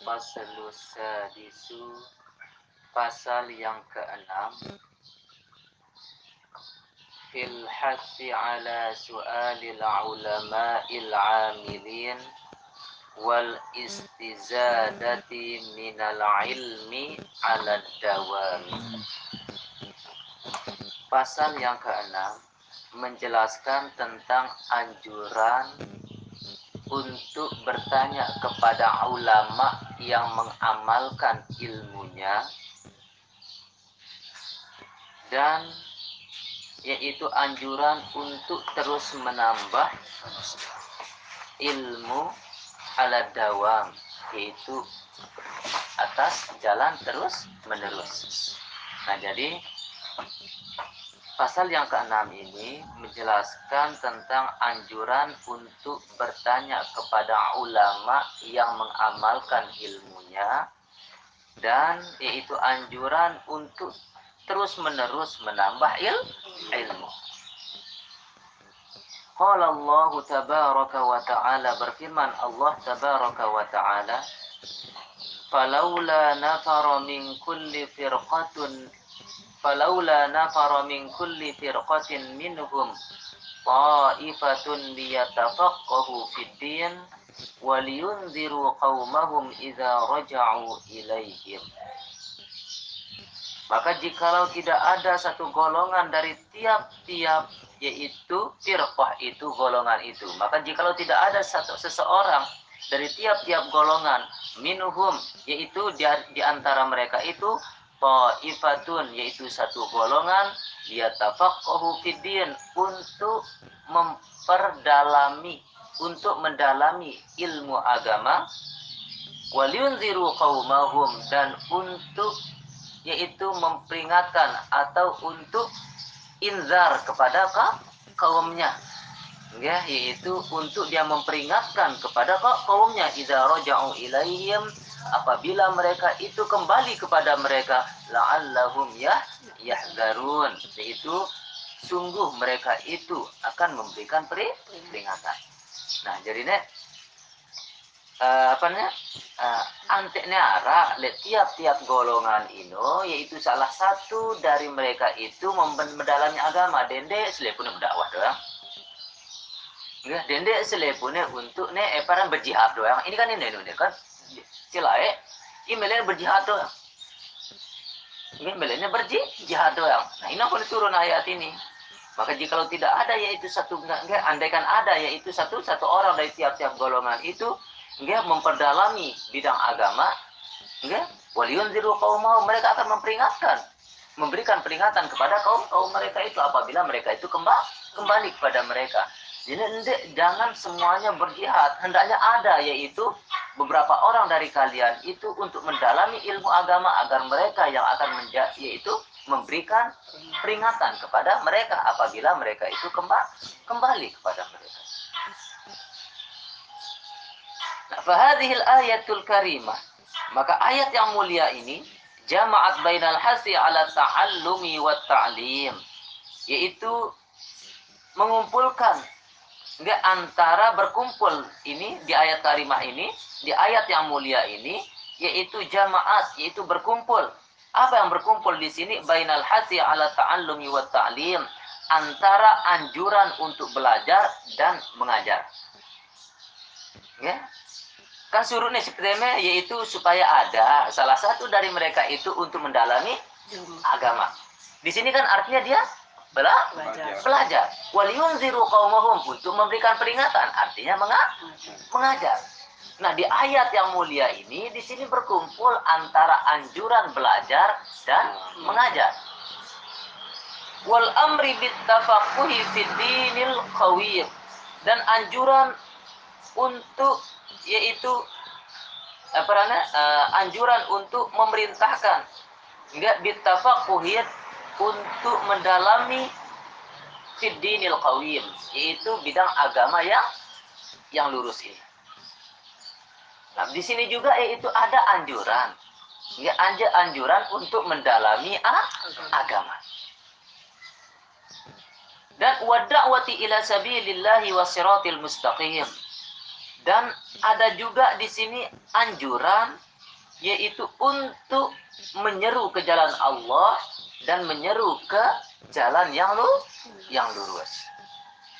Al-Faslu Sadisu Pasal yang keenam. Fil hati ala su'alil ulama'il amilin Wal istizadati minal ilmi ala dawami Pasal yang keenam menjelaskan tentang anjuran untuk bertanya kepada ulama yang mengamalkan ilmunya dan yaitu anjuran untuk terus menambah ilmu ala dawam yaitu atas jalan terus menerus. Nah, jadi Pasal yang keenam ini menjelaskan tentang anjuran untuk bertanya kepada ulama yang mengamalkan ilmunya dan yaitu anjuran untuk terus-menerus menambah il ilmu. Qala Allah tabaraka wa ta'ala berfirman Allah tabaraka wa ta'ala Falaula nafara min kulli firqatun falaula nafara min kulli firqatin minhum ta'ifatun liyatafaqahu fid din waliyunziru qaumahum idza raja'u ilaihim. Maka jikalau tidak ada satu golongan dari tiap-tiap yaitu firqah itu golongan itu. Maka jikalau tidak ada satu seseorang dari tiap-tiap golongan minuhum yaitu di, di antara mereka itu ta'ifatun yaitu satu golongan yatafaqahu fiddin untuk memperdalami untuk mendalami ilmu agama waliyunziru qaumahum dan untuk yaitu memperingatkan atau untuk inzar kepada kaumnya. Ya yaitu untuk dia memperingatkan kepada kaumnya. Idza raja'u ilaihim apabila mereka itu kembali kepada mereka la'allahum ya yahzarun. Yaitu sungguh mereka itu akan memberikan peringatan. Nah jadi nek uh, apa nih uh, anteknya arah tiap-tiap golongan ini yaitu salah satu dari mereka itu mendalami agama. Dende selepun berdakwah doang. Ya dende selepun untuk ne eparan berjihad doang. Ini kan ini, ini kan sila eh emailnya berjihad doang emailnya berjihad doang nah ini apa turun ayat ini. Maka jika tidak ada yaitu satu enggak, andaikan ada yaitu satu satu orang dari tiap-tiap golongan itu enggak memperdalami bidang agama enggak waliyunziru mau mereka akan memperingatkan memberikan peringatan kepada kaum kaum mereka itu apabila mereka itu kembali kembali kepada mereka. Jadi jangan semuanya berjihad. Hendaknya ada yaitu beberapa orang dari kalian itu untuk mendalami ilmu agama agar mereka yang akan menjadi yaitu memberikan peringatan kepada mereka apabila mereka itu kembali kepada mereka. Nah, fahadhil ayatul karimah. Maka ayat yang mulia ini jama'at bainal hasi ala ta'allumi wa ta'lim. Yaitu mengumpulkan Enggak antara berkumpul ini di ayat karimah ini, di ayat yang mulia ini, yaitu jamaat, yaitu berkumpul. Apa yang berkumpul di sini? Bainal hati ala ta'allumi wa ta'lim. Antara anjuran untuk belajar dan mengajar. Ya. Kan suruhnya sepertinya yaitu supaya ada salah satu dari mereka itu untuk mendalami agama. Di sini kan artinya dia Bela? belajar. belajar. Waliyunziru qaumahum untuk memberikan peringatan, artinya mengajar. Nah, di ayat yang mulia ini di sini berkumpul antara anjuran belajar dan mengajar. Wal amri bittafaqquhi fid dinil qawiyy dan anjuran untuk yaitu apa namanya? Uh, anjuran untuk memerintahkan enggak bittafaqquhi untuk mendalami fiddinil qawim yaitu bidang agama yang yang lurus ini. Nah, di sini juga yaitu ada anjuran. Ya, anjuran untuk mendalami agama. Dan wada'wati ila sabilillahi wasiratil mustaqim. Dan ada juga di sini anjuran yaitu untuk menyeru ke jalan Allah dan menyeru ke jalan yang lu yang lurus.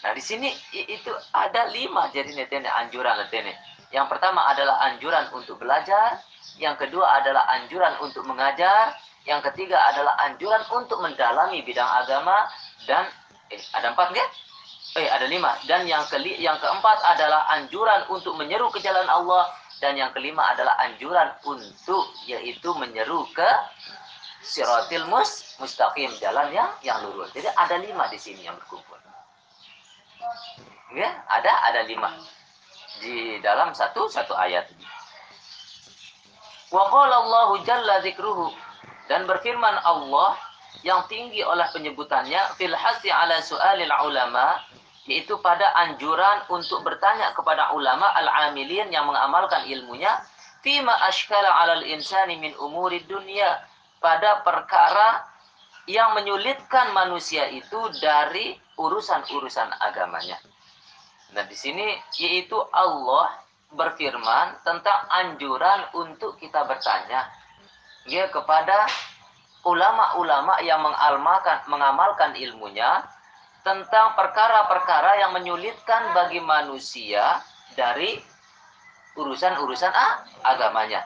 Nah di sini itu ada lima jadi netene anjuran netene. Yang pertama adalah anjuran untuk belajar, yang kedua adalah anjuran untuk mengajar, yang ketiga adalah anjuran untuk mendalami bidang agama dan eh, ada empat nggak? Eh ada lima dan yang keli yang keempat adalah anjuran untuk menyeru ke jalan Allah dan yang kelima adalah anjuran untuk yaitu menyeru ke siratil mus mustaqim jalan yang yang lurus. Jadi ada lima di sini yang berkumpul. Ya, ada ada lima di dalam satu satu ayat. Wa qala Allahu jalla dzikruhu dan berfirman Allah yang tinggi oleh penyebutannya fil hasi ala su'alil ulama yaitu pada anjuran untuk bertanya kepada ulama al-amilin yang mengamalkan ilmunya fima ashkala alal insani min umuri dunia pada perkara yang menyulitkan manusia itu dari urusan-urusan agamanya. Nah, di sini yaitu Allah berfirman tentang anjuran untuk kita bertanya ya kepada ulama-ulama yang mengamalkan mengamalkan ilmunya tentang perkara-perkara yang menyulitkan bagi manusia dari urusan-urusan ah, agamanya.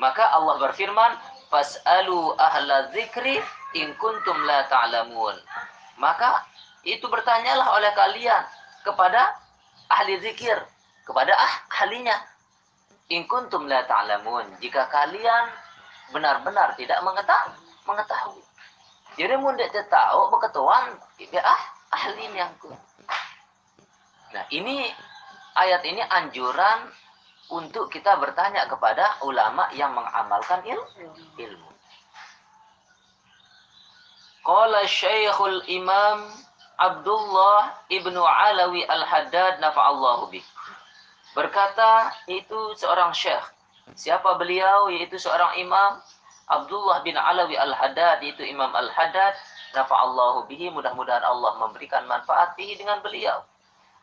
Maka Allah berfirman, "Fas'alu ahla dzikri in kuntum la ta'lamun." Maka itu bertanyalah oleh kalian kepada ahli zikir, kepada ah, ahlinya. In kuntum la ta'lamun. Jika kalian benar-benar tidak mengetahui, mengetahui. Jadi mun dia tahu beketuan dia ah ahli yang. Nah, ini ayat ini anjuran untuk kita bertanya kepada ulama yang mengamalkan il ilmu. Qala Syekhul Imam Abdullah ibnu Alawi Al-Haddad nafa'allahu bih. Berkata itu seorang syekh. Siapa beliau? Yaitu seorang imam Abdullah bin Alawi Al-Haddad itu Imam Al-Haddad nafa'allahu bihi mudah-mudahan Allah memberikan manfaat bihi dengan beliau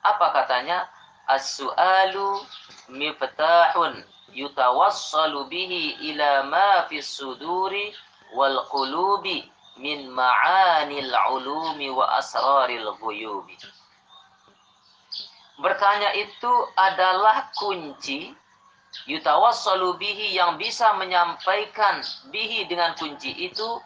apa katanya as-su'alu miftahun yutawassalu bihi ila ma fis suduri wal qulubi min ma'anil ulumi wa asraril ghuyubi. Bertanya itu adalah kunci yutawassalu bihi yang bisa menyampaikan bihi dengan kunci itu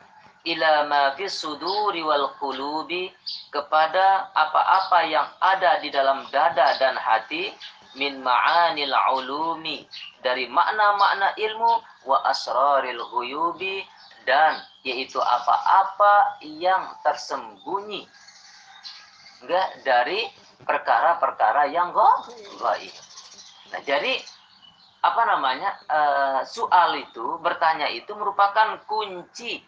ila ma fis suduri wal qulubi kepada apa-apa yang ada di dalam dada dan hati min ma'anil ulumi dari makna-makna ilmu wa asraril ghuyubi dan yaitu apa-apa yang tersembunyi enggak dari perkara-perkara yang gaib. Nah, jadi apa namanya uh, soal itu bertanya itu merupakan kunci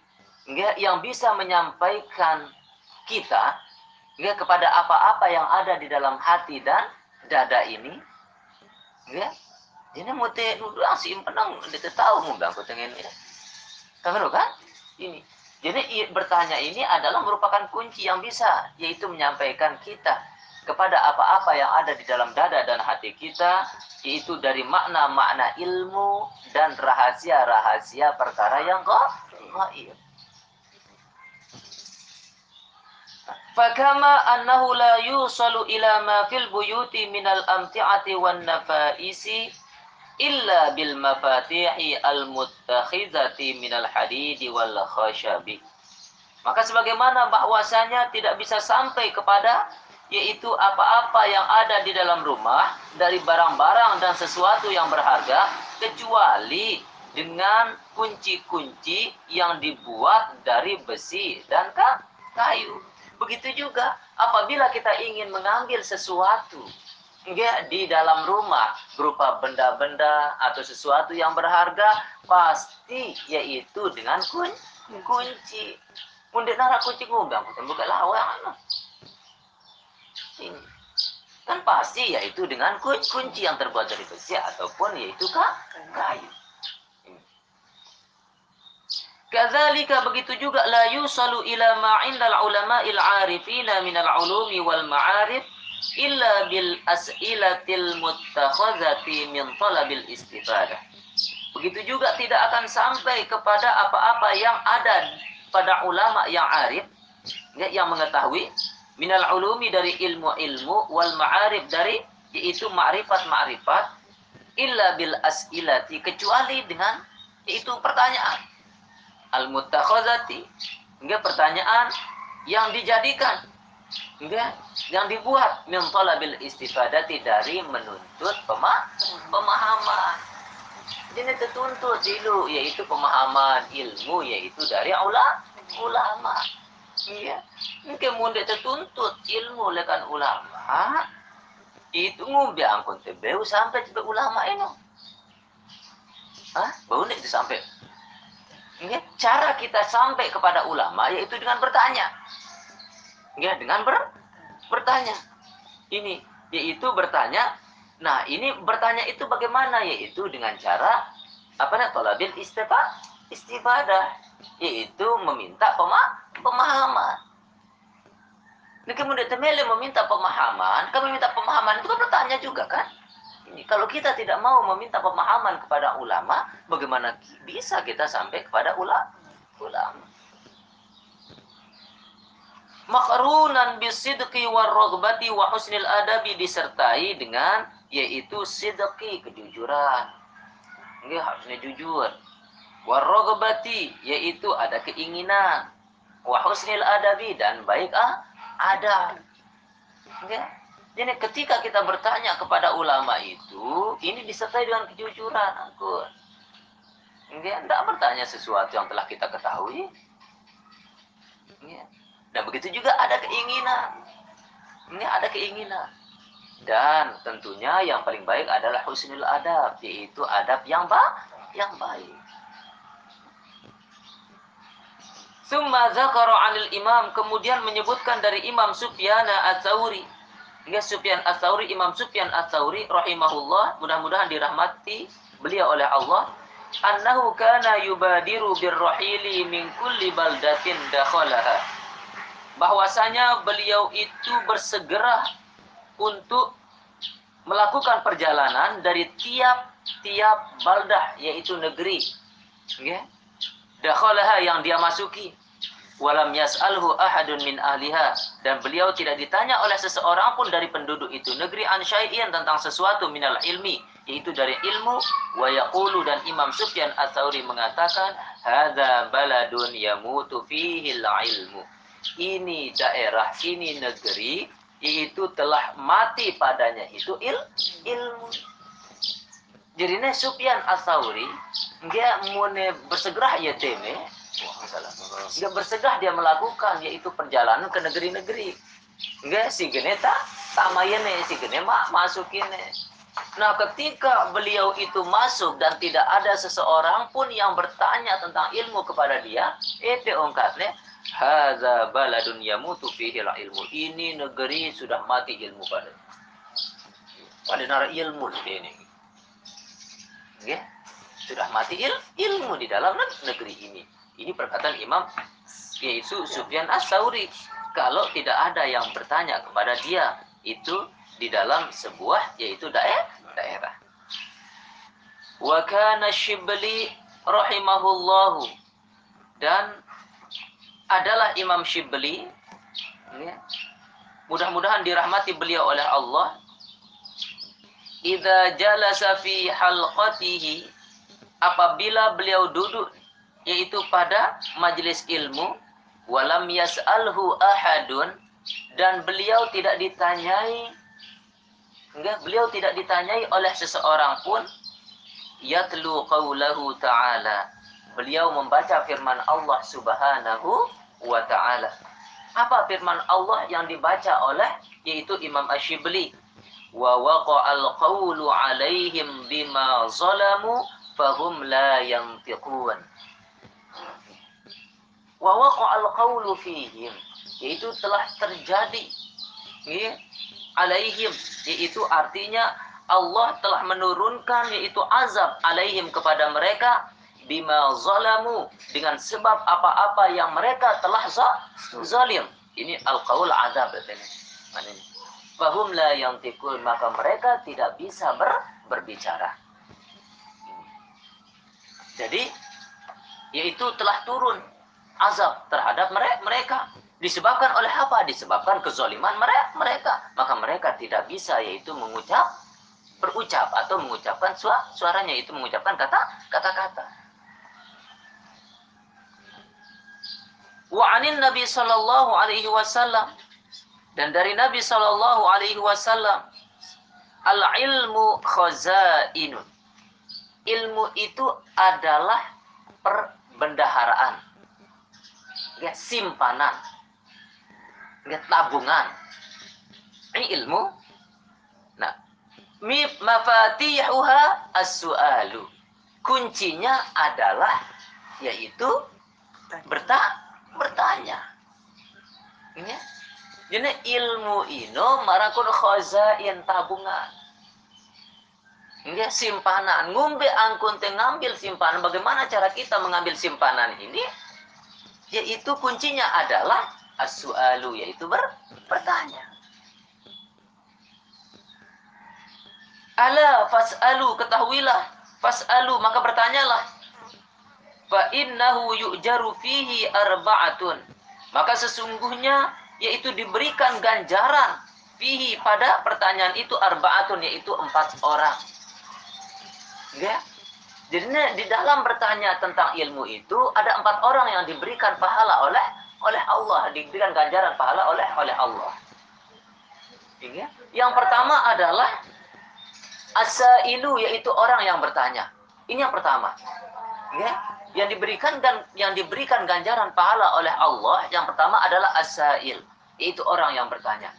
yang bisa menyampaikan kita enggak kepada apa-apa yang ada di dalam hati dan dada ini. Enggak ini mau teh nuduh simpenang dia tahu mau bang tengen ya. Kan kan? Ini. Jadi bertanya ini adalah merupakan kunci yang bisa yaitu menyampaikan kita kepada apa-apa yang ada di dalam dada dan hati kita yaitu dari makna-makna ilmu dan rahasia-rahasia perkara yang gaib. Fakama annahu la yusalu ila ma fil buyuti minal amti'ati wan nafaisi illa bil mafatihi al muttakhizati minal hadidi wal khashabi. Maka sebagaimana bahwasanya tidak bisa sampai kepada yaitu apa-apa yang ada di dalam rumah dari barang-barang dan sesuatu yang berharga kecuali dengan kunci-kunci yang dibuat dari besi dan kayu. Begitu juga apabila kita ingin mengambil sesuatu enggak di dalam rumah berupa benda-benda atau sesuatu yang berharga pasti yaitu dengan kun kunci. Mundek nara kunci ngundang, buka lawang ini. Kan pasti yaitu dengan kunci yang terbuat dari besi ataupun yaitu kayu. Kadzalika begitu juga la yusalu ila ma indal ulama'il arifina minal ulumi wal ma'arif illa bil as'ilatil muttakhazati min talabil istifadah. Begitu juga tidak akan sampai kepada apa-apa yang ada pada ulama yang arif ya, yang mengetahui minal ulumi dari ilmu-ilmu wal ma'arif dari yaitu ma'rifat-ma'rifat illa bil as'ilati kecuali dengan yaitu pertanyaan al mutakhazati enggak pertanyaan yang dijadikan. Enggak yang dibuat min talabil istifadati dari menuntut pemahaman. Jadi tertuntut dulu yaitu pemahaman ilmu yaitu dari ulama ulama. Iya. Kemudian tertuntut ilmu lekan ulama. Itu ngumbi angkun tebeu sampai ke ulama ini ah bau itu sampai ya, cara kita sampai kepada ulama yaitu dengan bertanya ya dengan ber, bertanya ini yaitu bertanya Nah, ini bertanya itu bagaimana? Yaitu dengan cara apa namanya? Tolabil istifa, istifadah, yaitu meminta pema, pemahaman. Ini kemudian temele meminta pemahaman, kami minta pemahaman itu kan bertanya juga kan? Ini kalau kita tidak mau meminta pemahaman kepada ulama, bagaimana bisa kita sampai kepada ulama? Makrunan bisidqi warrogbati wa husnil adabi disertai dengan yaitu sidqi kejujuran. Ini harusnya jujur. Warrogbati yaitu ada keinginan. Wa husnil adabi dan baik ah, ada. Jadi ketika kita bertanya kepada ulama itu, ini disertai dengan kejujuran. Aku. Ya, tidak bertanya sesuatu yang telah kita ketahui. Ya. Dan begitu juga ada keinginan. Ini ada keinginan. Dan tentunya yang paling baik adalah husnul adab, yaitu adab yang ba yang baik. Summa zakara 'anil imam, kemudian menyebutkan dari Imam Sufyan Ats-Tsauri. Ya Sufyan Ats-Tsauri, Imam Sufyan Ats-Tsauri rahimahullah, mudah-mudahan dirahmati beliau oleh Allah, annahu kana yubadiru birrahili min kulli baldatin dakhalaha. Bahwasanya beliau itu bersegera untuk melakukan perjalanan dari tiap-tiap baldah yaitu negeri. Ya dakhalaha yang dia masuki walam yas'alhu ahadun min ahliha. Dan beliau tidak ditanya oleh seseorang pun dari penduduk itu negeri an tentang sesuatu minal ilmi yaitu dari ilmu. Wa yaqulu dan Imam Sufyan Ats-Tsauri mengatakan hadza baladun yamutu fihi ilmu. Ini daerah, ini negeri, itu telah mati padanya. Itu il, ilmu. Jadi Sufyan Asauri dia mune bersegera ya teme, dia bersegah dia melakukan yaitu perjalanan ke negeri-negeri. Enggak si geneta tamayene si gene mak masukin Nah ketika beliau itu masuk dan tidak ada seseorang pun yang bertanya tentang ilmu kepada dia, itu ungkapnya Hadza baladun yamutu fihi ilmu. Ini negeri sudah mati ilmu pada. Pada nara ilmu ini. Ya. Sudah mati il, ilmu di dalam negeri ini. Ini perkataan Imam yaitu Sufyan As-Sauri. Kalau tidak ada yang bertanya kepada dia, itu di dalam sebuah yaitu daerah. daerah. Wa kana Shibli rahimahullahu dan adalah Imam Shibli. Ya. Mudah-mudahan dirahmati beliau oleh Allah. Idza jalasa fi halqatihi apabila beliau duduk yaitu pada majelis ilmu walam yas'alhu ahadun dan beliau tidak ditanyai enggak beliau tidak ditanyai oleh seseorang pun yatlu qaulahu ta'ala beliau membaca firman Allah Subhanahu wa taala. Apa firman Allah yang dibaca oleh yaitu Imam Ash-Shibli? Wa waqa'al qawlu 'alaihim bima zalamu fahum la yantiqun. Wa waqa'al qawlu fihim yaitu telah terjadi ya, alaihim yaitu artinya Allah telah menurunkan yaitu azab alaihim kepada mereka bima zalamu dengan sebab apa-apa yang mereka telah zalim. Ini al-qaul azab ini. Fahum la yang tikul maka mereka tidak bisa ber, berbicara. Jadi yaitu telah turun azab terhadap mereka disebabkan oleh apa? Disebabkan kezaliman mereka. Maka mereka tidak bisa yaitu mengucap berucap atau mengucapkan suaranya itu mengucapkan kata kata-kata. Wa Nabi sallallahu alaihi wasallam dan dari Nabi sallallahu alaihi wasallam al ilmu khazainun. Ilmu itu adalah perbendaharaan. Ya, simpanan. Ya, tabungan. Ini ilmu. Nah, mafatihuha as-su'alu. Kuncinya adalah yaitu berta bertanya. Ini ya. Jadi ilmu ino marakun khazain tabungan. Ini simpanan. Ngumbe angkun ngambil simpanan. Bagaimana cara kita mengambil simpanan ini? Yaitu kuncinya adalah as-su'alu. Yaitu ber bertanya. Ala fas'alu ketahuilah fas'alu maka bertanyalah fa innahu yu'jaru fihi arba'atun maka sesungguhnya yaitu diberikan ganjaran fihi pada pertanyaan itu arba'atun yaitu empat orang ya jadi di dalam bertanya tentang ilmu itu ada empat orang yang diberikan pahala oleh oleh Allah diberikan ganjaran pahala oleh oleh Allah ya yang pertama adalah Asailu yaitu orang yang bertanya. Ini yang pertama. Ya, yang diberikan dan yang diberikan ganjaran pahala oleh Allah yang pertama adalah asail, yaitu orang yang bertanya.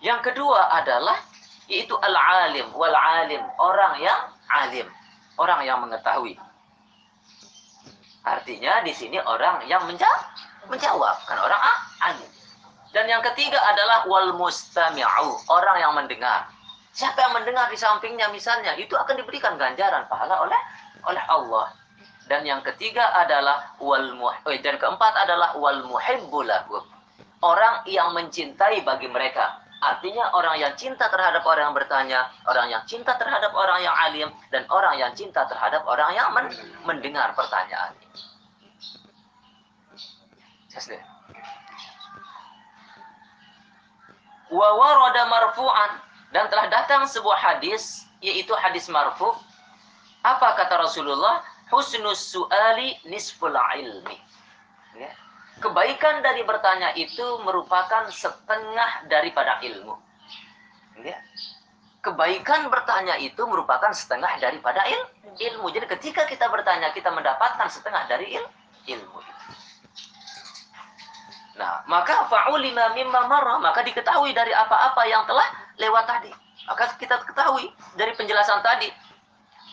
Yang kedua adalah yaitu al-alim wal alim, orang yang alim, orang yang mengetahui. Artinya di sini orang yang menjawab, menjawab kan orang alim. Dan yang ketiga adalah wal mustami'u, orang yang mendengar. Siapa yang mendengar di sampingnya misalnya, itu akan diberikan ganjaran pahala oleh oleh Allah. Dan yang ketiga adalah wal eh, dan keempat adalah wal muhibbulahum. Orang yang mencintai bagi mereka. Artinya orang yang cinta terhadap orang yang bertanya, orang yang cinta terhadap orang yang alim, dan orang yang cinta terhadap orang yang men mendengar pertanyaan. Wa warada marfu'an dan telah datang sebuah hadis, yaitu hadis marfu. Apa kata Rasulullah? Husnus su'ali nisful ilmi. Ya. Kebaikan dari bertanya itu merupakan setengah daripada ilmu. Ya. Kebaikan bertanya itu merupakan setengah daripada il, ilmu. Jadi ketika kita bertanya, kita mendapatkan setengah dari il, ilmu. Nah, maka fa'ulima mimma marra, maka diketahui dari apa-apa yang telah lewat tadi. Maka kita ketahui dari penjelasan tadi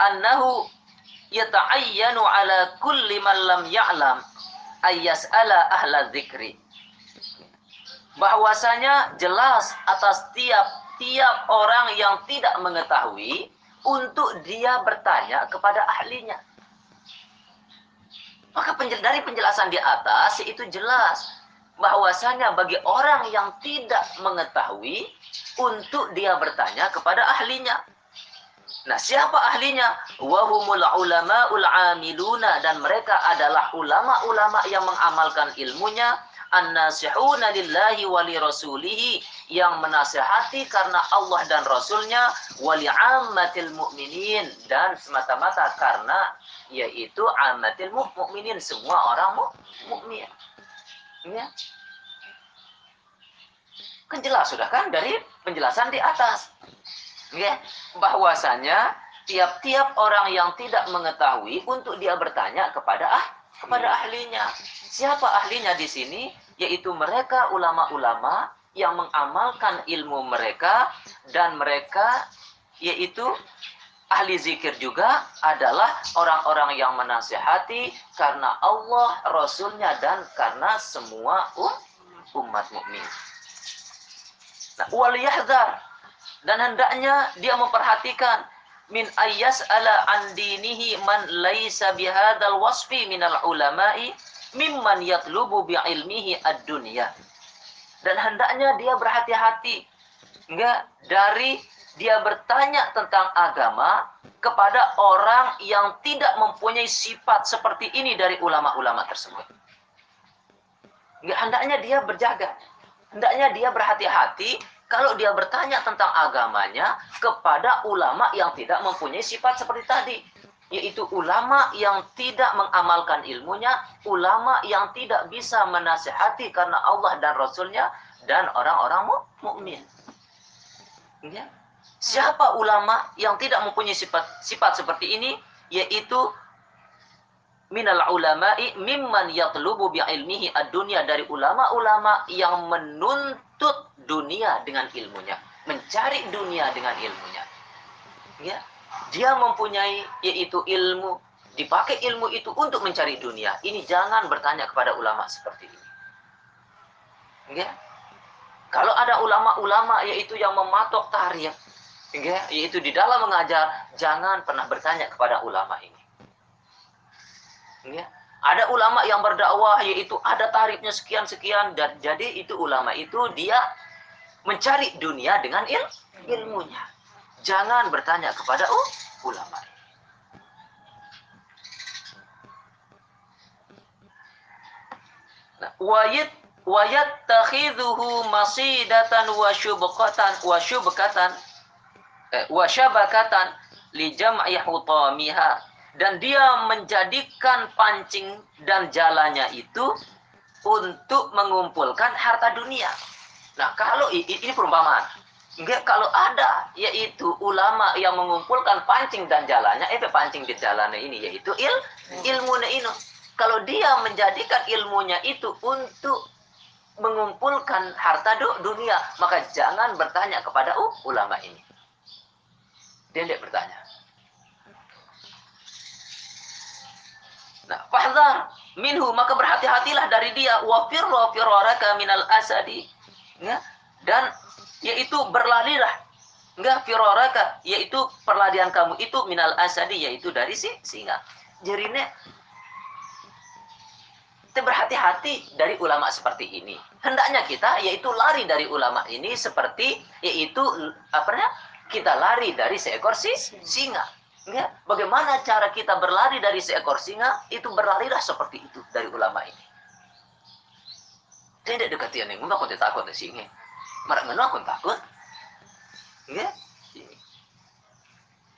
annahu yata'ayyanu ala kulli man lam ya'lam ayyas'ala ahla dzikri. Bahwasanya jelas atas tiap tiap orang yang tidak mengetahui untuk dia bertanya kepada ahlinya. Maka dari penjelasan di atas itu jelas bahwasanya bagi orang yang tidak mengetahui untuk dia bertanya kepada ahlinya. Nah, siapa ahlinya? Wahumul ulama'ul amiluna dan mereka adalah ulama-ulama yang mengamalkan ilmunya an-nasihuna lillahi wa li rasulihi yang menasihati karena Allah dan Rasulnya wali ammatil mu'minin dan semata-mata karena yaitu ammatil mu'minin semua orang mukmin. Ya. Kan jelas sudah kan dari penjelasan di atas. Ya, bahwasanya tiap-tiap orang yang tidak mengetahui untuk dia bertanya kepada ah kepada ahlinya. Siapa ahlinya di sini? Yaitu mereka ulama-ulama yang mengamalkan ilmu mereka dan mereka yaitu ahli zikir juga adalah orang-orang yang menasihati karena Allah, Rasulnya dan karena semua um, umat mukmin. Nah, wal yahdhar dan hendaknya dia memperhatikan min ayas ala andinihi man laisa bihadzal wasfi minal ulama'i mimman yatlubu bi ilmihi ad-dunya. Dan hendaknya dia berhati-hati enggak dari dia bertanya tentang agama kepada orang yang tidak mempunyai sifat seperti ini dari ulama-ulama tersebut. Ya, hendaknya dia berjaga. Hendaknya dia berhati-hati kalau dia bertanya tentang agamanya kepada ulama yang tidak mempunyai sifat seperti tadi. Yaitu ulama yang tidak mengamalkan ilmunya, ulama yang tidak bisa menasihati karena Allah dan Rasulnya, dan orang-orang mukmin. Ya. Siapa ulama yang tidak mempunyai sifat sifat seperti ini? Yaitu minal ulama'i mimman yatlubu bi'ilmihi ad-dunya dari ulama-ulama yang menuntut dunia dengan ilmunya, mencari dunia dengan ilmunya. Ya. Dia mempunyai yaitu ilmu, dipakai ilmu itu untuk mencari dunia. Ini jangan bertanya kepada ulama seperti ini. Ya. Kalau ada ulama-ulama yaitu yang mematok tarikh, ya, yaitu di dalam mengajar, jangan pernah bertanya kepada ulama ini. Ya. Ada ulama yang berdakwah yaitu ada tarifnya sekian-sekian dan jadi itu ulama itu dia mencari dunia dengan il ilmunya. Jangan bertanya kepada uh, ulama. Nah, wayit wayattakhidhuhu masidatan wa syubqatan wa syubkatan eh, wa syabakatan li jam'i hutamiha dan dia menjadikan pancing dan jalannya itu untuk mengumpulkan harta dunia. Nah, kalau ini perumpamaan. Enggak, kalau ada yaitu ulama yang mengumpulkan pancing dan jalannya, eh pancing di jalannya ini yaitu il ilmunya ini. Kalau dia menjadikan ilmunya itu untuk mengumpulkan harta dunia, maka jangan bertanya kepada uh, ulama ini. Dia tidak bertanya. Nah, fahdhar minhu maka berhati-hatilah dari dia wa firra minal asadi. Ya, dan yaitu berlarilah enggak firaraka yaitu perlarian kamu itu minal asadi yaitu dari si singa. Jarine kita berhati-hati dari ulama seperti ini. Hendaknya kita yaitu lari dari ulama ini seperti yaitu apa namanya? Kita lari dari seekor si singa. Ya, bagaimana cara kita berlari dari seekor singa? Itu berlarilah seperti itu dari ulama ini. Tidak dekat yang ngomong aku takut singa. Marak ngono aku takut. Ya.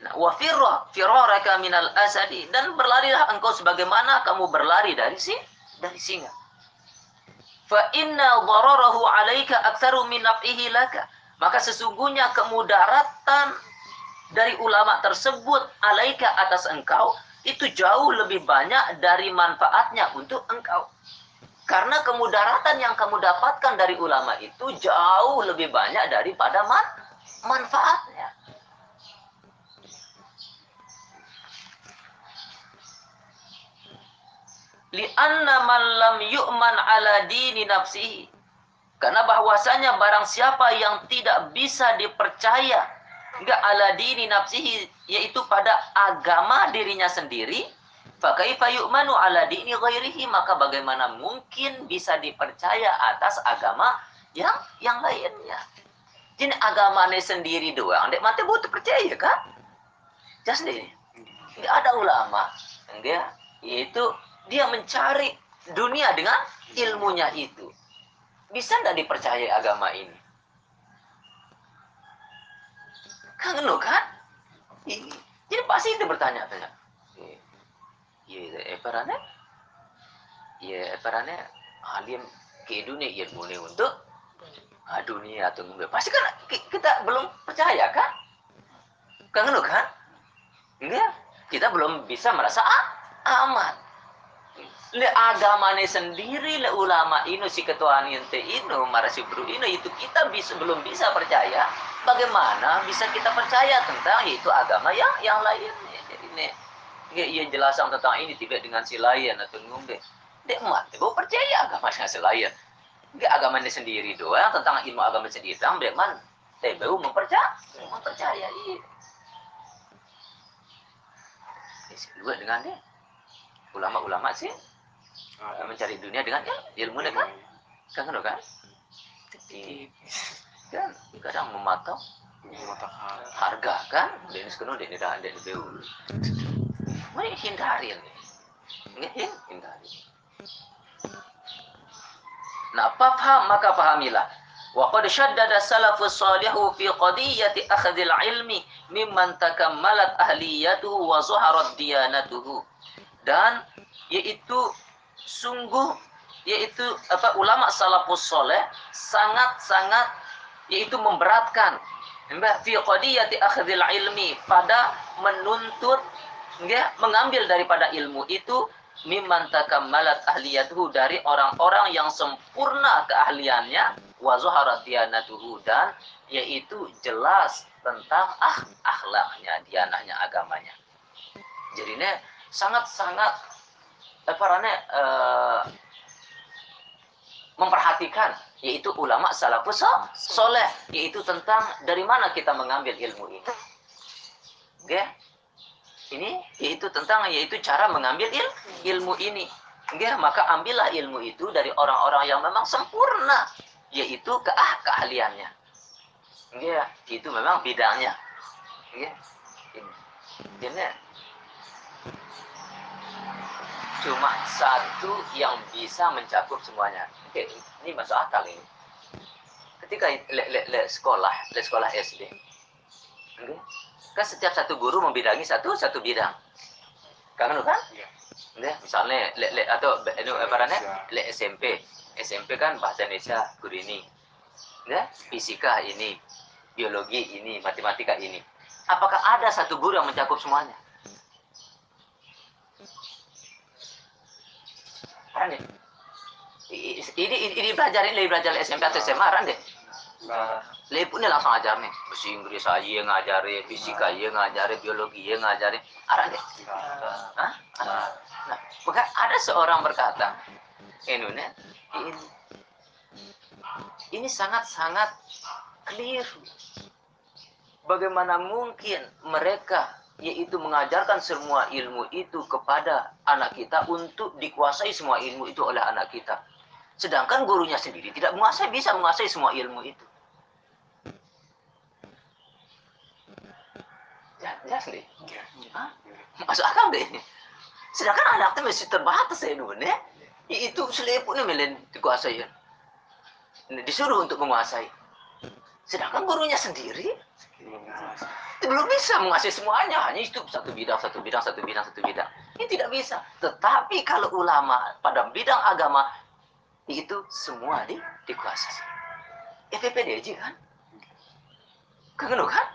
Nah, wa firra firaraka minal asadi dan berlarilah engkau sebagaimana kamu berlari dari si dari singa. Fa inna dararahu 'alaika aktsaru min naf'ihi laka. Maka sesungguhnya kemudaratan dari ulama tersebut alaika atas engkau itu jauh lebih banyak dari manfaatnya untuk engkau. Karena kemudaratan yang kamu dapatkan dari ulama itu jauh lebih banyak daripada man manfaatnya. li'anna man lam yu'man ala dini nafsihi karena bahwasanya barang siapa yang tidak bisa dipercaya enggak ala dini nafsihi yaitu pada agama dirinya sendiri. Fakaifa yu'manu ala dini ghairihi maka bagaimana mungkin bisa dipercaya atas agama yang yang lainnya? Jadi agamanya sendiri doang. Dek mati butuh percaya kan? Sendiri. Enggak ada ulama enggak yaitu dia mencari dunia dengan ilmunya itu. Bisa tidak dipercaya agama ini? Kangen kan? Jadi pasti itu bertanya-tanya. Ya, eperane? Ya, eperane alim ke dunia ilmu ini untuk dunia atau pasti kan kita belum percaya kan? Kangen kan? Enggak, kita belum bisa merasa ah, aman le agamane sendiri le ulama ini si ketua ente ino marasi bro ini itu kita bisa belum bisa percaya bagaimana bisa kita percaya tentang itu agama yang yang lain? Jadi ne ia jelasan tentang ini tidak dengan si lain atau ngombe dek mat gue percaya agama si lain. Dia agamanya sendiri doang tentang ilmu agama sendiri tentang dek man baru mempercaya mempercaya iya dua dengan dia. Ulama-ulama sih mencari dunia dengan ilmu kan? Kan kan kan kan kadang mematok harga kan? Ini sekono ini dah ada beu mari hindarin nggih hindari. Nah paham maka pahamilah shaddada salafus salihu fi qadiyati akhdhil ilmi mimman takammalat ahliyatuhu wa zuharat diyanatuhu. Dan yaitu sungguh yaitu apa ulama salafus soleh sangat-sangat yaitu memberatkan. Fi qadiyati akhdhil ilmi pada menuntut ya, mengambil daripada ilmu itu mimman takammalat ahliyatuhu dari orang-orang yang sempurna keahliannya wa dan yaitu jelas tentang ah akhlaknya dianahnya agamanya. Jadi ini sangat-sangat apa uh, memperhatikan yaitu ulama salafus soleh yaitu tentang dari mana kita mengambil ilmu ini. Ya ini yaitu tentang yaitu cara mengambil il, ilmu ini. Ya maka ambillah ilmu itu dari orang-orang yang memang sempurna yaitu keah keahliannya. Ya itu memang bidangnya. Ya ini cuma satu yang bisa mencakup semuanya. Oke, ini masuk akal ini. Ketika le, le, le sekolah le sekolah SD okay? kan setiap satu guru membidangi satu satu bidang. Kan kan? Ya. misalnya le, le, atau ini apa le SMP SMP kan bahasa Indonesia guru ini. Ya fisika ini biologi ini matematika ini. Apakah ada satu guru yang mencakup semuanya kan ini ini, ini belajarin lagi belajar SMP atau SMA kan deh. Pun dia langsung ajar nih bahasa Inggris aja yang ngajarin fisika yang ngajarin biologi yang ngajarin arah deh. Hah? nah maka ada seorang berkata ini ini ini sangat-sangat clear. Bagaimana mungkin mereka yaitu mengajarkan semua ilmu itu kepada anak kita untuk dikuasai semua ilmu itu oleh anak kita. Sedangkan gurunya sendiri tidak menguasai, bisa menguasai semua ilmu itu. Ya, ya sih. Masuk akal deh. Sedangkan anaknya masih terbatas ya ya. Itu selepuknya melen dikuasai. Disuruh untuk menguasai. Sedangkan gurunya sendiri belum bisa menguasai semuanya. Hanya itu satu bidang, satu bidang, satu bidang, satu bidang. Ini tidak bisa. Tetapi kalau ulama pada bidang agama itu semua di, dikuasai. FPPDJ kan? Kan kan?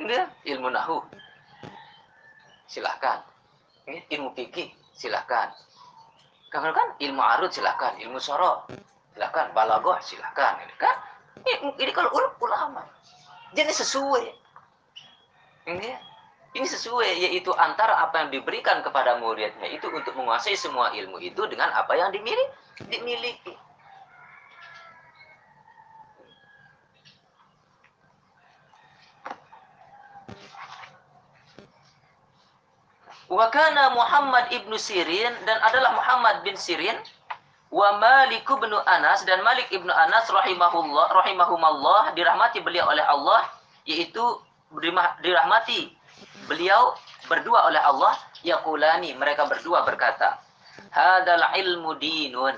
Ini ilmu nahu. Silahkan. Ilmu fikih, silahkan. Kan kan? Ilmu arut silahkan, ilmu sorok silahkan, balagoh silahkan, ini kan? Ini, ini kalau ulama. Jadi sesuai. Ini ini sesuai yaitu antara apa yang diberikan kepada muridnya itu untuk menguasai semua ilmu itu dengan apa yang dimiliki dimiliki. Wakana Muhammad ibnu Sirin dan adalah Muhammad bin Sirin wa Malik bin Anas dan Malik ibnu Anas rahimahullah rahimahumallah dirahmati beliau oleh Allah yaitu dirahmati. Beliau berdua oleh Allah yaqulani mereka berdua berkata hadal ilmu dinun.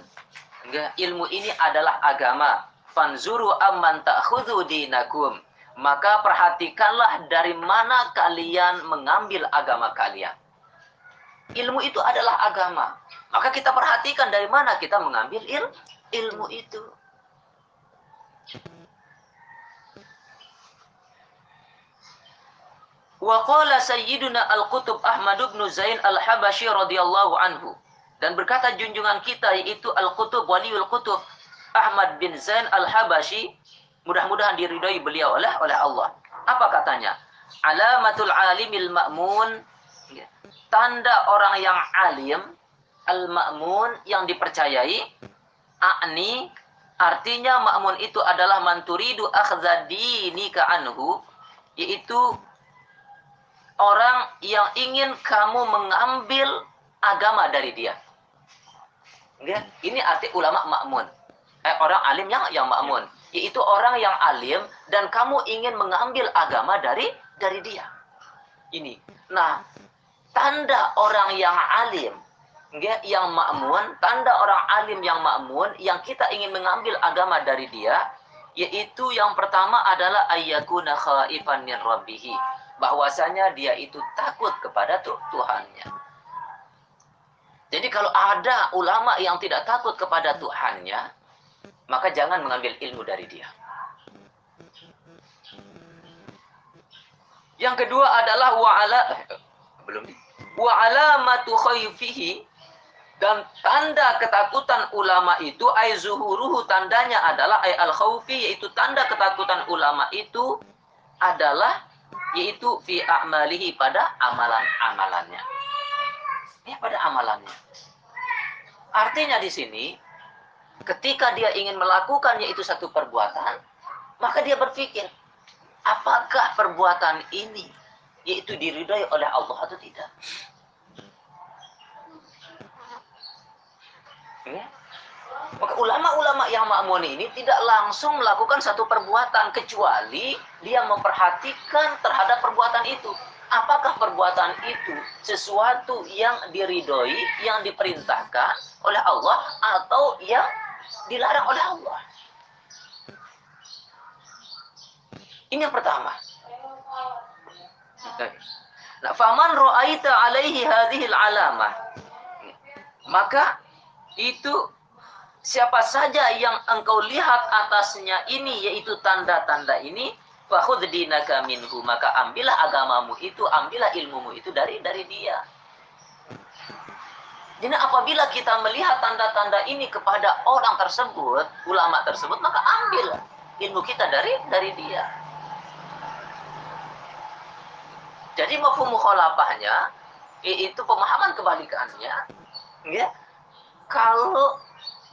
Ilmu ini adalah agama. Fanzuru amman ta'khudhu dinakum. Maka perhatikanlah dari mana kalian mengambil agama kalian. Ilmu itu adalah agama. Maka kita perhatikan dari mana kita mengambil il ilmu itu Wa qala Sayyiduna Al-Qutub Ahmad bin Zain Al-Habashi radhiyallahu anhu dan berkata junjungan kita yaitu Al-Qutub Waliul Qutub Ahmad bin Zain Al-Habashi mudah-mudahan diridhai beliau oleh oleh Allah. Apa katanya? Alamatul alimil ma'mun ya, tanda orang yang alim al-ma'mun yang dipercayai a'ni artinya ma'mun itu adalah manturidu akhza dinika anhu yaitu orang yang ingin kamu mengambil agama dari dia ya, ini arti ulama makmun. Eh, orang alim yang yang makmun. yaitu orang yang alim dan kamu ingin mengambil agama dari dari dia. Ini. Nah, tanda orang yang alim yang makmun, tanda orang alim yang makmun yang kita ingin mengambil agama dari dia yaitu yang pertama adalah ayyakuna khaifan min bahwasanya dia itu takut kepada Tuhannya. Jadi kalau ada ulama yang tidak takut kepada Tuhannya, maka jangan mengambil ilmu dari dia. Yang kedua adalah wa'ala belum wa alamatu khayfihi dan tanda ketakutan ulama itu ay zuhuruhu tandanya adalah ay al khawfi yaitu tanda ketakutan ulama itu adalah yaitu fi a'malihi pada amalan-amalannya. Ya pada amalannya. Artinya di sini ketika dia ingin melakukan yaitu satu perbuatan, maka dia berpikir, apakah perbuatan ini yaitu diridhoi oleh Allah atau tidak? Ya. Maka ulama-ulama yang makmun ini tidak langsung melakukan satu perbuatan kecuali dia memperhatikan terhadap perbuatan itu. Apakah perbuatan itu sesuatu yang diridhoi, yang diperintahkan oleh Allah atau yang dilarang oleh Allah? Ini yang pertama. Nah, faman ra'aita alaihi hadhil alamah. Maka itu siapa saja yang engkau lihat atasnya ini yaitu tanda-tanda ini minhu maka ambillah agamamu itu ambillah ilmumu itu dari dari dia. Jadi apabila kita melihat tanda-tanda ini kepada orang tersebut ulama tersebut maka ambil ilmu kita dari dari dia. Jadi mafhum mukhalafahnya itu pemahaman kebalikannya ya kalau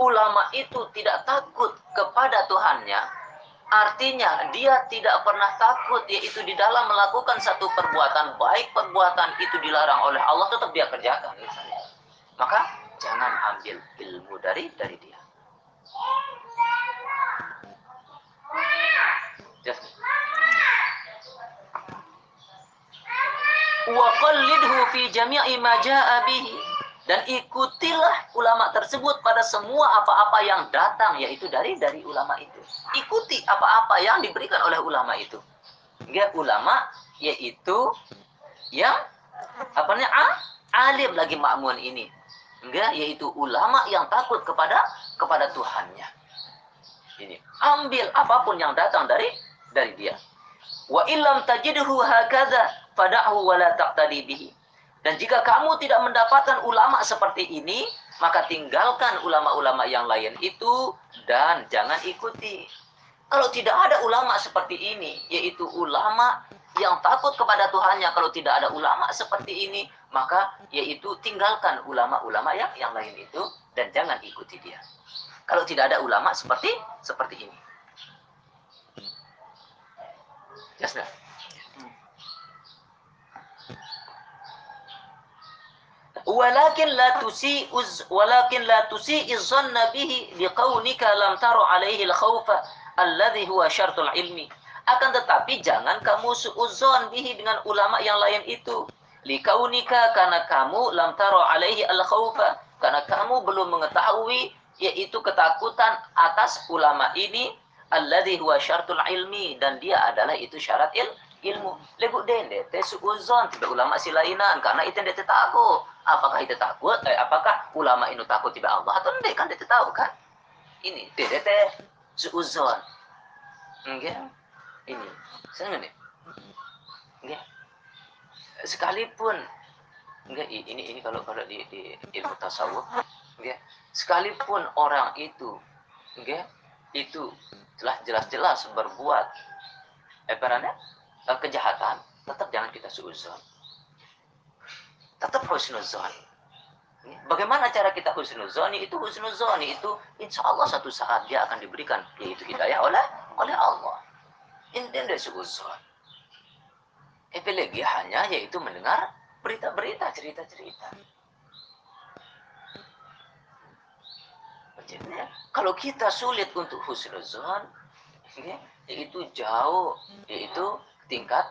ulama itu tidak takut kepada Tuhannya, artinya dia tidak pernah takut yaitu di dalam melakukan satu perbuatan baik perbuatan itu dilarang oleh Allah tetap dia kerjakan. Maka jangan ambil ilmu dari dari dia. Wa qallidhu fi jami'i ma jaa bihi dan ikutilah ulama tersebut pada semua apa-apa yang datang yaitu dari dari ulama itu. Ikuti apa-apa yang diberikan oleh ulama itu. Ya ulama yaitu yang apa namanya ah, alim lagi makmun ini. Enggak yaitu ulama yang takut kepada kepada Tuhannya. Ini ambil apa pun yang datang dari dari dia. Wa illam tajidhu hakadha fada'hu wa la taqtadi bihi dan jika kamu tidak mendapatkan ulama seperti ini, maka tinggalkan ulama-ulama yang lain itu dan jangan ikuti. Kalau tidak ada ulama seperti ini, yaitu ulama yang takut kepada Tuhannya, kalau tidak ada ulama seperti ini, maka yaitu tinggalkan ulama-ulama yang yang lain itu dan jangan ikuti dia. Kalau tidak ada ulama seperti seperti ini. Yes, walakin la tusi uz walakin la tusi izzanna bihi liqaunika lam taru alaihi al-khawfa alladhi huwa syartul ilmi. Akan tetapi jangan kamu suuzon bihi dengan ulama yang lain itu. Likaunika karena kamu lam taru alaihi al-khawfa karena kamu belum mengetahui yaitu ketakutan atas ulama ini alladhi huwa syartul ilmi dan dia adalah itu syarat il ilmu. Legu dende te suuzon tiba ulama silainan karena itu dia takut Apakah itu takut? Eh, apakah ulama itu takut tiba Allah atau enggak? Kan dia tahu kan? Ini DDT suuzon. Enggak? Ini. Saya nih. Enggak. Sekalipun enggak ini ini kalau kalau di, di ilmu tasawuf enggak sekalipun orang itu enggak itu telah jelas-jelas berbuat eh, kejahatan tetap jangan kita suuzon tetap husnuzon. Bagaimana cara kita husnuzoni? Itu husnuzoni itu insya Allah satu saat dia akan diberikan yaitu hidayah oleh oleh Allah. Dia suzon. Epilepsi hanya yaitu mendengar berita-berita, cerita-cerita. Kalau kita sulit untuk husnuzon, ya, yaitu jauh yaitu tingkat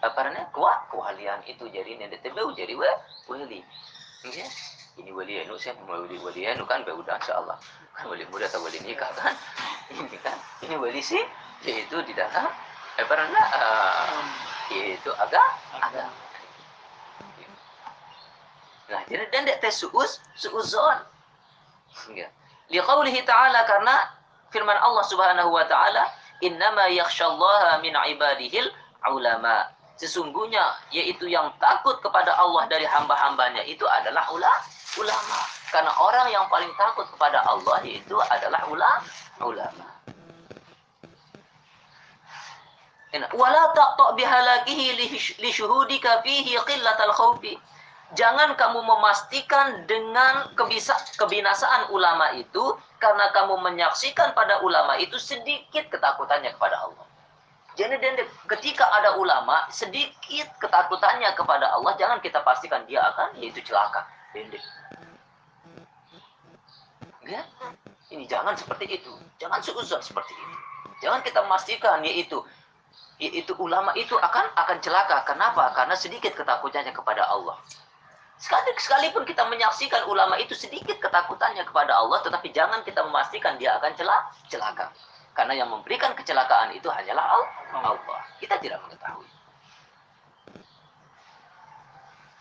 apa namanya kuat. Kewalian itu jadi nenek tebeu jadi wa wali. Ya. ini wali anu saya wali wali anu kan? Udah insyaallah. Kan wali muda atau wali nikah kan? Ini kan ini wali sih yaitu di dalam apa namanya? Uh, yaitu agak agak nah jadi dan dia tes suus suuzon. Ya liqaulihi ta'ala karena firman Allah Subhanahu wa taala innama yakhsyallaha min ibadihil ulama sesungguhnya yaitu yang takut kepada Allah dari hamba-hambanya itu adalah ulama. Karena orang yang paling takut kepada Allah itu adalah ulama. Wala taqta bihalakihi li syuhudika fihi qillatal khawfi. Jangan kamu memastikan dengan kebisa, kebinasaan ulama itu karena kamu menyaksikan pada ulama itu sedikit ketakutannya kepada Allah jadi ketika ada ulama sedikit ketakutannya kepada Allah, jangan kita pastikan dia akan yaitu celaka. Dendek. Ya? Ini jangan seperti itu. Jangan seuzon seperti itu. Jangan kita memastikan yaitu yaitu ulama itu akan akan celaka. Kenapa? Karena sedikit ketakutannya kepada Allah. Sekali sekalipun kita menyaksikan ulama itu sedikit ketakutannya kepada Allah, tetapi jangan kita memastikan dia akan celaka. Karena yang memberikan kecelakaan itu hanyalah Allah. Kita tidak mengetahui.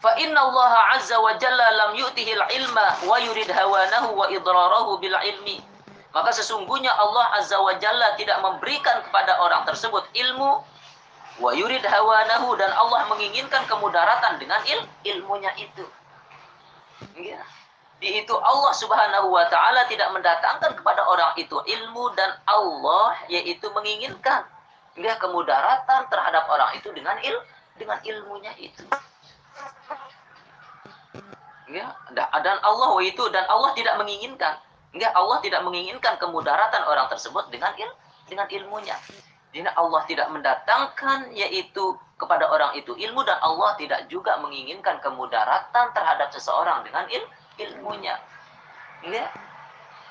Fa inna Allah azza wa jalla lam yu'tihi ilma wa yurid hawanahu wa idrarahu bil ilmi. Maka sesungguhnya Allah azza wa jalla tidak memberikan kepada orang tersebut ilmu wa yurid hawanahu dan Allah menginginkan kemudaratan dengan il ilmunya itu. Ya itu Allah Subhanahu wa taala tidak mendatangkan kepada orang itu ilmu dan Allah yaitu menginginkan dia kemudaratan terhadap orang itu dengan il dengan ilmunya itu. Ya, dan Allah itu dan Allah tidak menginginkan. Enggak, Allah tidak menginginkan kemudaratan orang tersebut dengan il dengan ilmunya. Jadi Allah tidak mendatangkan yaitu kepada orang itu ilmu dan Allah tidak juga menginginkan kemudaratan terhadap seseorang dengan il ilmunya. Ya.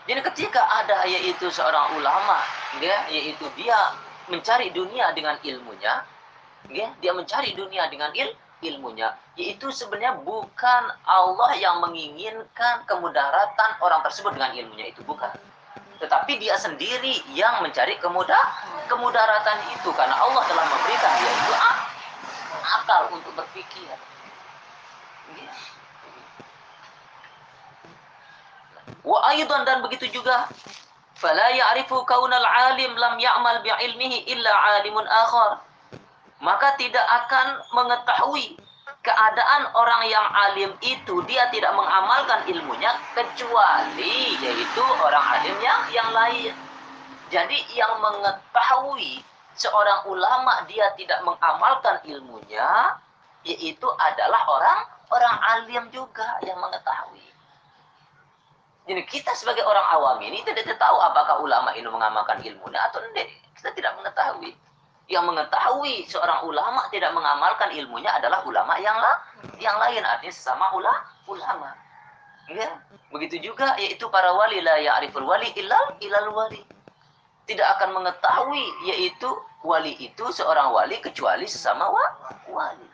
Jadi ketika ada yaitu seorang ulama, ya, yaitu dia mencari dunia dengan ilmunya, ya, dia mencari dunia dengan il ilmunya, yaitu sebenarnya bukan Allah yang menginginkan kemudaratan orang tersebut dengan ilmunya itu bukan. Tetapi dia sendiri yang mencari kemudah kemudaratan itu karena Allah telah memberikan dia itu akal untuk berpikir. Wa aidan dan begitu juga fala ya'rifu kaunal alim lam ya'mal bi ilmihi illa alimun akhar. Maka tidak akan mengetahui keadaan orang yang alim itu dia tidak mengamalkan ilmunya kecuali yaitu orang alim yang yang lain. Jadi yang mengetahui seorang ulama dia tidak mengamalkan ilmunya yaitu adalah orang orang alim juga yang mengetahui. Jadi kita sebagai orang awam ini tidak tahu apakah ulama ini mengamalkan ilmunya atau tidak. Kita tidak mengetahui. Yang mengetahui seorang ulama tidak mengamalkan ilmunya adalah ulama yang la, yang lain artinya sesama ula, ulama. Ya, begitu juga yaitu para wali la ya'riful wali ilal ilal wali. Tidak akan mengetahui yaitu wali itu seorang wali kecuali sesama wa, wali.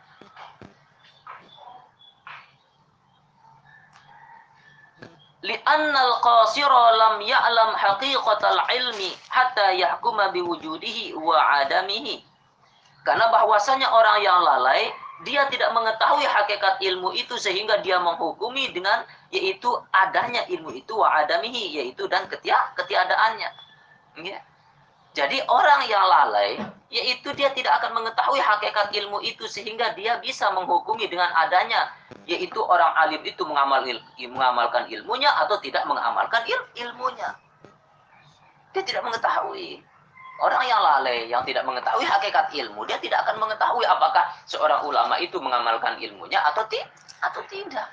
Li'annal qasira lam ya'lam haqiqatal ilmi hatta yahkuma biwujudihi wa adamihi. Karena bahwasanya orang yang lalai dia tidak mengetahui hakikat ilmu itu sehingga dia menghukumi dengan yaitu adanya ilmu itu wa adamihi yaitu dan ketia ketiadaannya. Ya. Jadi orang yang lalai yaitu dia tidak akan mengetahui hakikat ilmu itu sehingga dia bisa menghukumi dengan adanya yaitu orang alim itu mengamal il, mengamalkan ilmunya atau tidak mengamalkan il, ilmunya. Dia tidak mengetahui. Orang yang lalai, yang tidak mengetahui hakikat ilmu, dia tidak akan mengetahui apakah seorang ulama itu mengamalkan ilmunya atau, ti atau tidak.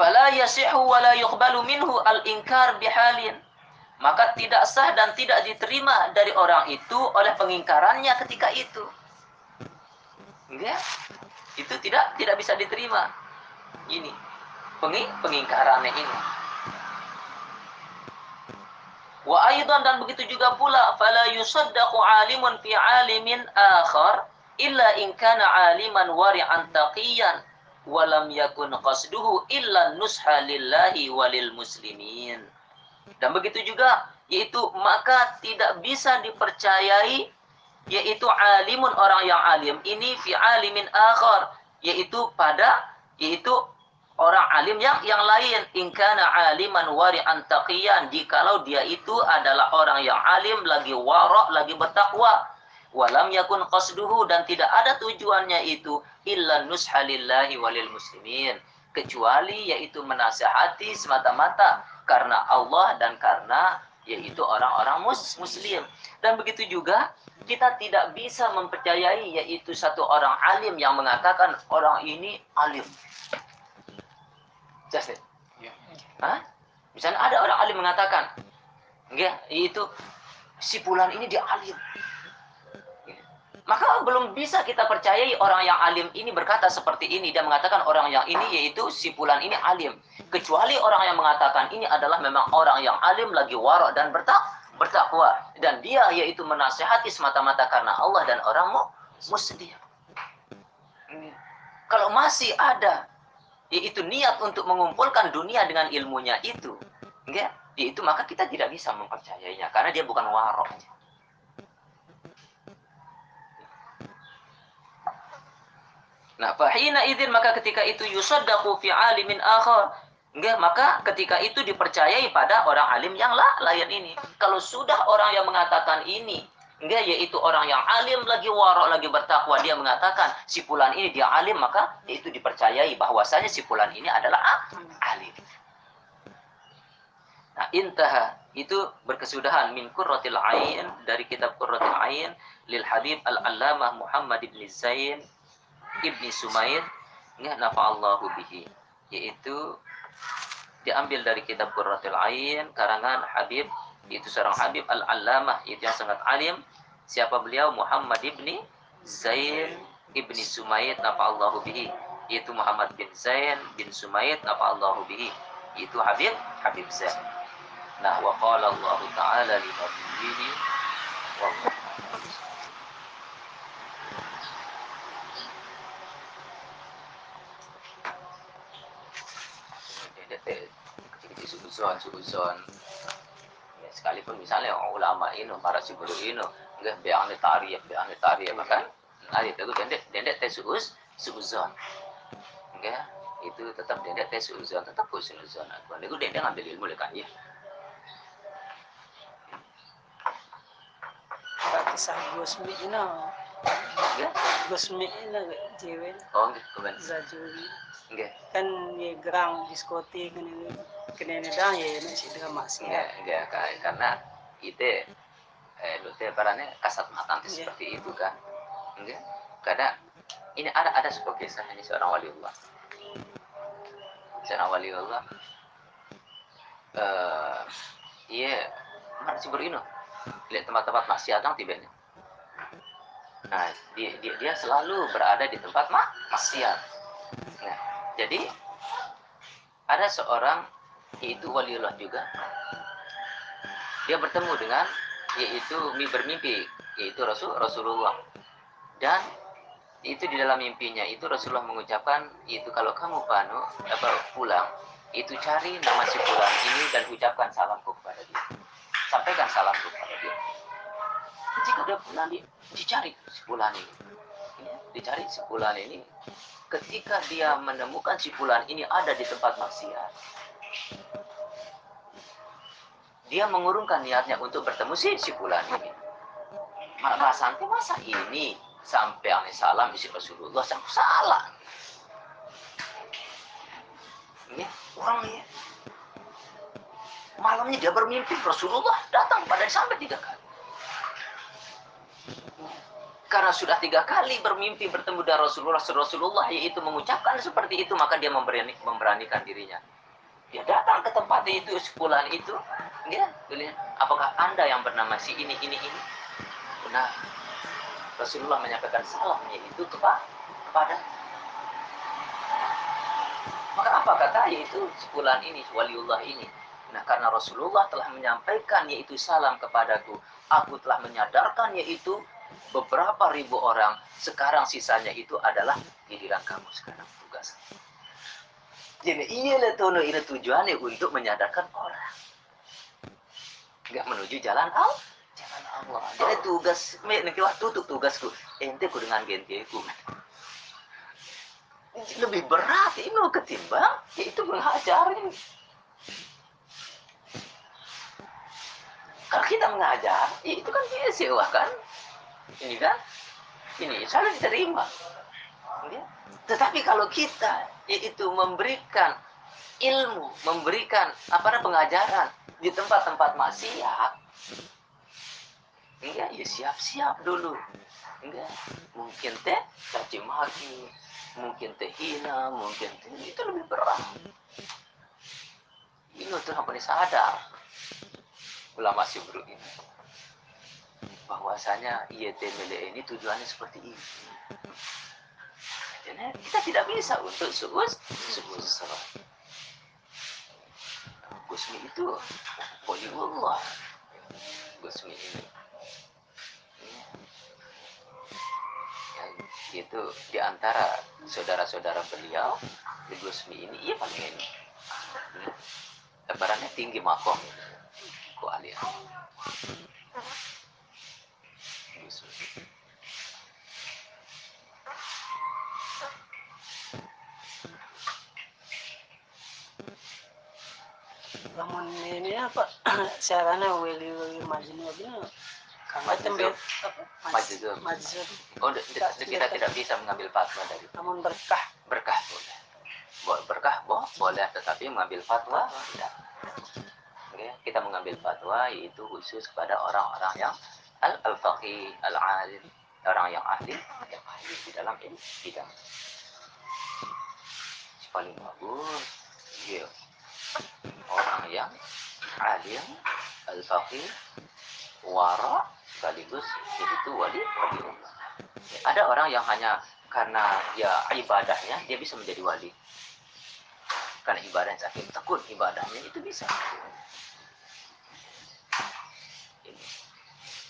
Fala yasihu wa la yuqbalu minhu al-inkar bihalin maka tidak sah dan tidak diterima dari orang itu oleh pengingkarannya ketika itu. Ya, itu tidak tidak bisa diterima. Ini penging, pengingkarannya ini. Wa aidan dan begitu juga pula fala yusaddaqu alimun fi alimin akhar illa in kana aliman wari'an taqiyan wa lam yakun qasduhu illa nusha lillahi walil muslimin. Dan begitu juga yaitu maka tidak bisa dipercayai yaitu alimun orang yang alim. Ini fi alimin akhar yaitu pada yaitu orang alim yang yang lain. Ingkana aliman wari'an taqiyan jikalau dia itu adalah orang yang alim lagi warok lagi bertakwa. Walam yakun qasduhu dan tidak ada tujuannya itu illa nushalillahi walil muslimin. Kecuali yaitu menasihati semata-mata karena Allah dan karena yaitu orang-orang mus muslim dan begitu juga kita tidak bisa mempercayai yaitu satu orang alim yang mengatakan orang ini alim Just it. Ya. Hah? Misalnya ada orang alim mengatakan, ya, itu si pulan ini dia alim. Maka belum bisa kita percayai orang yang alim ini berkata seperti ini. Dia mengatakan orang yang ini yaitu si pulan ini alim. Kecuali orang yang mengatakan ini adalah memang orang yang alim lagi warok dan bertak bertakwa. Dan dia yaitu menasehati semata-mata karena Allah dan orang muslim. Kalau masih ada yaitu niat untuk mengumpulkan dunia dengan ilmunya itu, enggak, yaitu maka kita tidak bisa mempercayainya karena dia bukan warok. Nah, fahina idin maka ketika itu yusaddaqu fi alimin akhar. Enggak, maka ketika itu dipercayai pada orang alim yang lah, lain ini. Kalau sudah orang yang mengatakan ini Enggak, yaitu orang yang alim lagi warok lagi bertakwa dia mengatakan si fulan ini dia alim maka itu dipercayai bahwasanya si fulan ini adalah alim. Nah, intaha itu berkesudahan min qurratil ain dari kitab qurratil ain lil Habib Al-Allamah Muhammad ibn Zain ibni Sumaid ya nafa'allahu bihi yaitu diambil dari kitab qurratil ain karangan Habib itu seorang Habib Al-Allamah itu yang sangat alim. Siapa beliau? Muhammad ibni Zain ibni Sumaid Allahu bihi. Itu Muhammad bin Zain bin Sumaid Allahu bihi. Itu Habib Habib Zain. Nah wa qala Allah taala li nabiyhi wallahu Suzon, suzon, sekalipun misalnya ulama ini para siburu ini nggak beang tarif beang tarif maka nah itu dendek dendek tes suus suuzon enggak itu tetap dendek tes suuzon tetap husnuzon kalau itu dendek ngambil ilmu lekan ya kisah Gosmi ini ini jewen oh gitu kan gerang diskotik ini kenene dah ini masih karena itu eh lu teh kasat mata Iya. seperti itu kan enggak karena ini ada ada sebuah kisah ini seorang waliullah seorang waliullah eh iya mana sih berino lihat tempat-tempat maksiatan tiba nah dia, dia dia selalu berada di tempat mak maksiat. Nah jadi ada seorang yaitu waliullah juga. Dia bertemu dengan yaitu mi- bermimpi yaitu Rasul Rasulullah. Dan itu di dalam mimpinya itu Rasulullah mengucapkan itu kalau kamu panu apa pulang itu cari nama si pulang ini dan ucapkan salamku kepada dia. Sampaikan salamku kepada dia. Jika udah pulang di, dicari si pulang ini Ya, dicari si pulang ini ketika dia menemukan si pulang ini ada di tempat maksiat dia mengurungkan niatnya untuk bertemu si si fulan ini. Santai masa ini sampai ane salam isi Rasulullah sampai salah. Ini orang ini. Malamnya dia bermimpi Rasulullah datang pada sampai tiga kali. Karena sudah tiga kali bermimpi bertemu dengan Rasulullah, Rasulullah yaitu mengucapkan seperti itu, maka dia memberani, memberanikan dirinya. Dia datang ke tempat itu, sepulan itu, dia lihat, apakah anda yang bernama si ini, ini, ini? Nah, Rasulullah menyampaikan salamnya itu kepa- kepada maka apa kata yaitu sepulan ini, waliullah ini? Nah, karena Rasulullah telah menyampaikan yaitu salam kepadaku, aku telah menyadarkan yaitu beberapa ribu orang. Sekarang sisanya itu adalah giliran kamu sekarang tugas. Jadi iya tono ini tujuannya untuk menyadarkan orang. Nggak menuju jalan Allah. Jalan Allah. Jadi tugas, nanti waktu tutup tugasku. Ente ku dengan gentiku. Lebih berat ini ketimbang yaitu mengajar ini. Kalau kita mengajar, itu kan dia sewa kan. Ini kan, ini selalu diterima. Ya. Tetapi kalau kita yaitu memberikan ilmu, memberikan apa namanya pengajaran di tempat-tempat maksiat, enggak ya siap-siap dulu. Enggak, mungkin teh caci maki, mungkin teh hina, mungkin teh itu lebih berat. Ini tuh apa sadar ulama Syubru ini bahwasanya IETML ini tujuannya seperti ini. Jadi kita tidak bisa untuk suus suus salat. Gusmi itu waliullah. Gusmi ini. Ya, itu di antara saudara-saudara beliau di Gusmi ini ia paling ini. Lebarannya tinggi makom ku alia. Lamun ini apa? Sarana weli weli majnun itu macam apa? Majzub. Oh, kita tidak bisa mengambil fatwa dari Lamun berkah. berkah boleh. Bo- Berkah bo- boleh, tetapi mengambil fatwa tidak. Oke, kita mengambil fatwa yaitu khusus kepada orang-orang yang al al faqih al alim orang yang ahli yang ahli di dalam ini bidang. Paling bagus ya orang yang alim al faqih wara sekaligus itu wali wali Allah. ada orang yang hanya karena ya ibadahnya dia bisa menjadi wali. Karena ibadahnya saking tekun ibadahnya itu bisa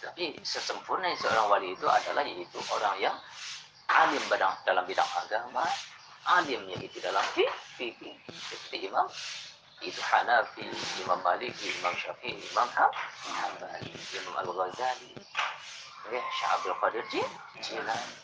Tapi sesempurna seorang wali itu adalah yaitu orang yang alim bidang, dalam bidang agama, alimnya itu dalam fikih, seperti Imam itu Hanafi, Imam Maliki, Imam Syafi'i, Imam Ham, Hambali, Imam Al-Ghazali, ya, Syekh Abdul Qadir Jilani.